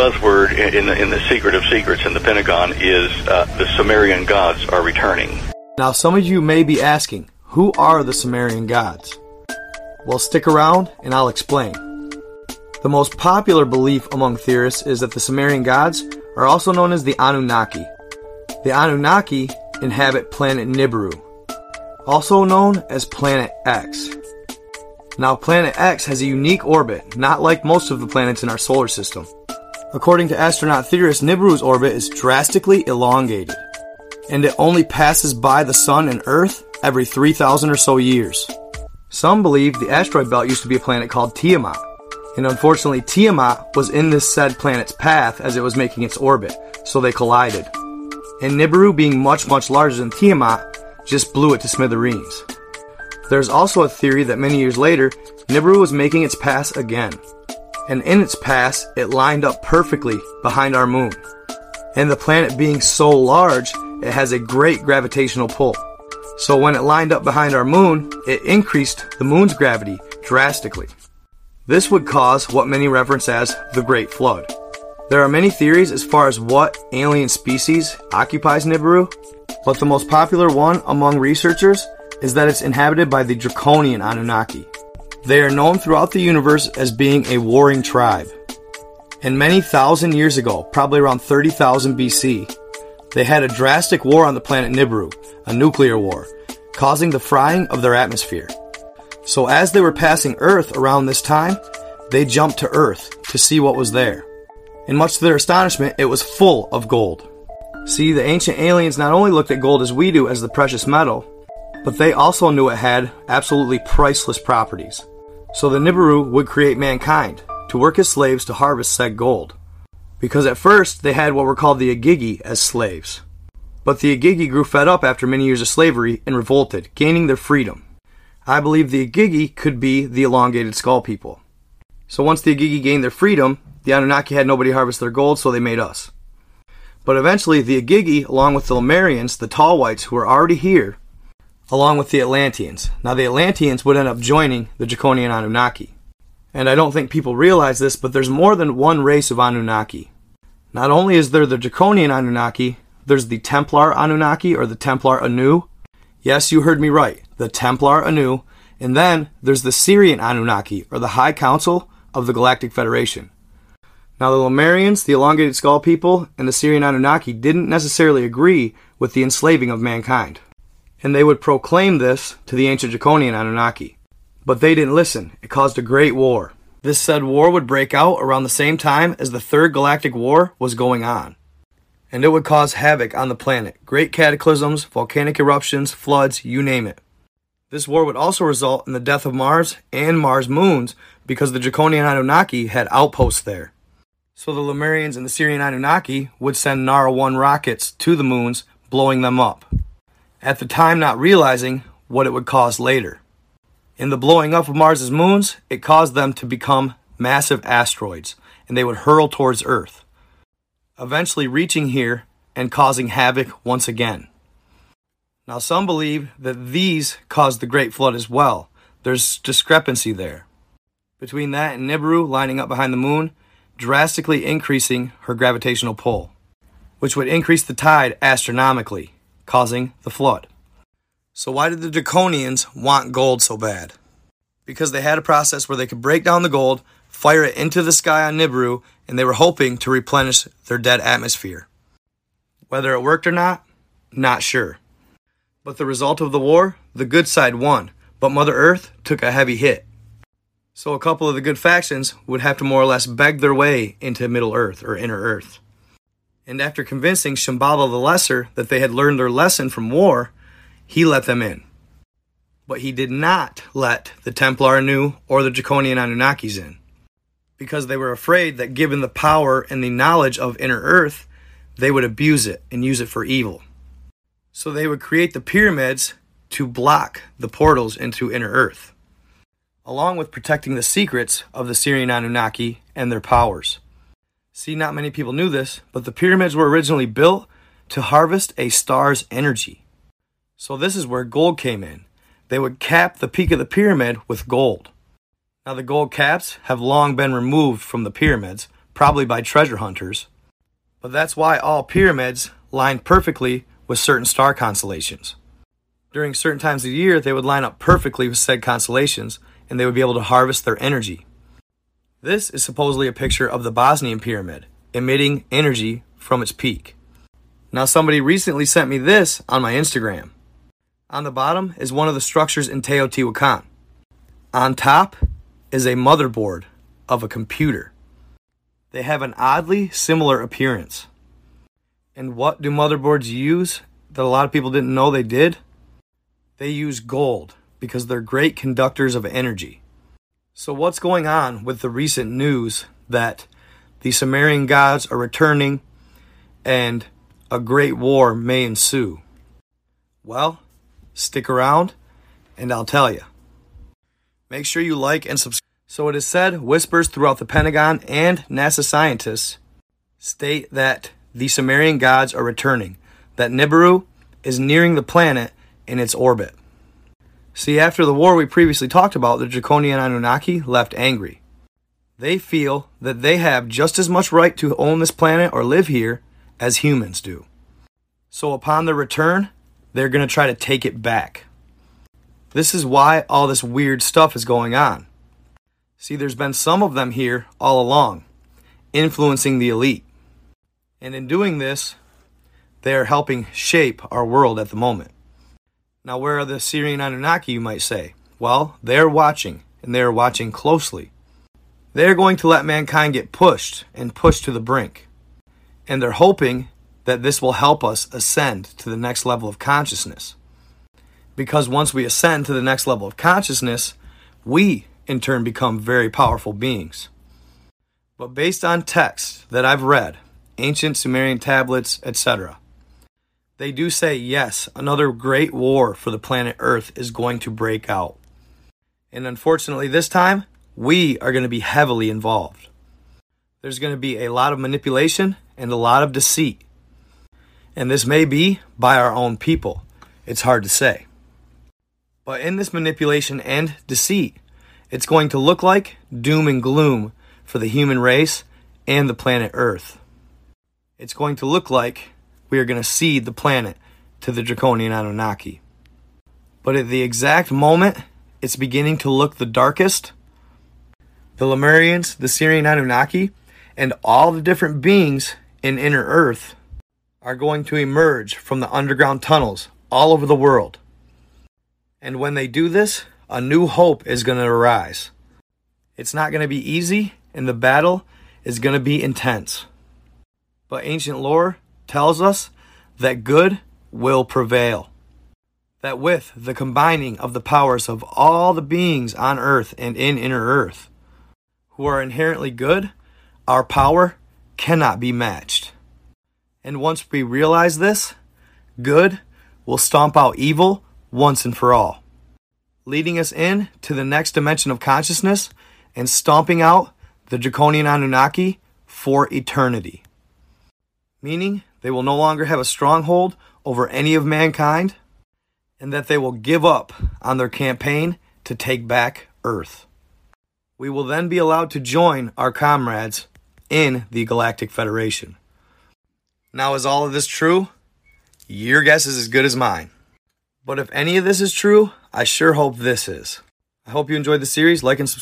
buzzword in the, in the secret of secrets in the Pentagon is uh, the Sumerian gods are returning. Now, some of you may be asking, who are the Sumerian gods? Well, stick around and I'll explain. The most popular belief among theorists is that the Sumerian gods are also known as the Anunnaki. The Anunnaki inhabit planet Nibiru, also known as Planet X. Now, Planet X has a unique orbit, not like most of the planets in our solar system. According to astronaut theorists, Nibiru's orbit is drastically elongated, and it only passes by the Sun and Earth every 3,000 or so years. Some believe the asteroid belt used to be a planet called Tiamat, and unfortunately, Tiamat was in this said planet's path as it was making its orbit, so they collided. And Nibiru, being much, much larger than Tiamat, just blew it to smithereens. There's also a theory that many years later, Nibiru was making its pass again. And in its pass, it lined up perfectly behind our moon. And the planet being so large, it has a great gravitational pull. So when it lined up behind our moon, it increased the moon's gravity drastically. This would cause what many reference as the Great Flood. There are many theories as far as what alien species occupies Nibiru, but the most popular one among researchers is that it's inhabited by the Draconian Anunnaki. They are known throughout the universe as being a warring tribe. And many thousand years ago, probably around 30,000 BC, they had a drastic war on the planet Nibiru, a nuclear war, causing the frying of their atmosphere. So as they were passing Earth around this time, they jumped to Earth to see what was there. And much to their astonishment, it was full of gold. See, the ancient aliens not only looked at gold as we do as the precious metal, but they also knew it had absolutely priceless properties. So the Nibiru would create mankind to work as slaves to harvest said gold because at first they had what were called the Igigi as slaves. But the Igigi grew fed up after many years of slavery and revolted, gaining their freedom. I believe the Igigi could be the elongated skull people. So once the Igigi gained their freedom, the Anunnaki had nobody harvest their gold, so they made us. But eventually, the Igigi, along with the Lemurians, the tall whites who were already here, along with the Atlanteans. Now, the Atlanteans would end up joining the Draconian Anunnaki. And I don't think people realize this, but there's more than one race of Anunnaki. Not only is there the Draconian Anunnaki, there's the Templar Anunnaki or the Templar Anu. Yes, you heard me right, the Templar Anu. And then there's the Sirian Anunnaki or the High Council of the Galactic Federation. Now, the Lemurians, the elongated skull people, and the Sirian Anunnaki didn't necessarily agree with the enslaving of mankind. And they would proclaim this to the ancient Draconian Anunnaki. But they didn't listen. It caused a great war. This said war would break out around the same time as the Third Galactic War was going on. And it would cause havoc on the planet great cataclysms, volcanic eruptions, floods, you name it. This war would also result in the death of Mars and Mars moons because the Draconian Anunnaki had outposts there. So the Lemurians and the Sirian Anunnaki would send Nara 1 rockets to the moons, blowing them up. At the time, not realizing what it would cause later. In the blowing up of Mars's moons, it caused them to become massive asteroids, and they would hurl towards Earth, eventually reaching here and causing havoc once again. Now, some believe that these caused the Great Flood as well. There's discrepancy there. Between that and Nibiru lining up behind the moon, drastically increasing her gravitational pull, which would increase the tide astronomically, causing the flood. So, why did the Draconians want gold so bad? Because they had a process where they could break down the gold, fire it into the sky on Nibiru, and they were hoping to replenish their dead atmosphere. Whether it worked or not, not sure. But the result of the war, the good side won, but Mother Earth took a heavy hit. So a couple of the good factions would have to more or less beg their way into Middle Earth or Inner Earth. And after convincing Shambhala the Lesser that they had learned their lesson from war, he let them in. But he did not let the Templar Anu or the Draconian Anunnakis in, because they were afraid that given the power and the knowledge of Inner Earth, they would abuse it and use it for evil. So they would create the pyramids to block the portals into Inner Earth, along with protecting the secrets of the Sirian Anunnaki and their powers. See, not many people knew this, but the pyramids were originally built to harvest a star's energy. So this is where gold came in. They would cap the peak of the pyramid with gold. Now the gold caps have long been removed from the pyramids, probably by treasure hunters. But that's why all pyramids line perfectly with certain star constellations. During certain times of the year, they would line up perfectly with said constellations and they would be able to harvest their energy. This is supposedly a picture of the Bosnian pyramid, emitting energy from its peak. Now, somebody recently sent me this on my Instagram. On the bottom is one of the structures in Teotihuacan. On top is a motherboard of a computer. They have an oddly similar appearance. And what do motherboards use that a lot of people didn't know they did? They use gold because they're great conductors of energy. So, what's going on with the recent news that the Sumerian gods are returning and a great war may ensue? Well, stick around and I'll tell you. Make sure you like and subscribe. So it is said, whispers throughout the Pentagon and NASA scientists state that the Sumerian gods are returning, that Nibiru is nearing the planet in its orbit. See, after the war we previously talked about, the Draconian Anunnaki left angry. They feel that they have just as much right to own this planet or live here as humans do. So upon their return, they're going to try to take it back. This is why all this weird stuff is going on. See, there's been some of them here all along, influencing the elite. And in doing this, they are helping shape our world at the moment. Now, where are the Sirian Anunnaki, you might say? Well, they're watching, and they are watching closely. They're going to let mankind get pushed and pushed to the brink. And they're hoping that this will help us ascend to the next level of consciousness. Because once we ascend to the next level of consciousness, we in turn become very powerful beings. But based on texts that I've read, ancient Sumerian tablets, etc., they do say yes, another great war for the planet Earth is going to break out. And unfortunately, this time, we are going to be heavily involved. There's going to be a lot of manipulation and a lot of deceit. And this may be by our own people. It's hard to say. But in this manipulation and deceit, it's going to look like doom and gloom for the human race and the planet Earth. It's going to look like we are going to cede the planet to the Draconian Anunnaki. But at the exact moment it's beginning to look the darkest, the Lemurians, the Sirian Anunnaki, and all the different beings in inner Earth are going to emerge from the underground tunnels all over the world. And when they do this, a new hope is going to arise. It's not going to be easy, and the battle is going to be intense. But ancient lore tells us that good will prevail. That with the combining of the powers of all the beings on earth and in inner earth, who are inherently good, our power cannot be matched. And once we realize this, good will stomp out evil once and for all leading us in to the next dimension of consciousness and stomping out the draconian Anunnaki for eternity. Meaning, they will no longer have a stronghold over any of mankind, and that they will give up on their campaign to take back Earth. We will then be allowed to join our comrades in the Galactic Federation. Now, is all of this true? Your guess is as good as mine. But if any of this is true, I sure hope this is. I hope you enjoyed the series. Like and subscribe.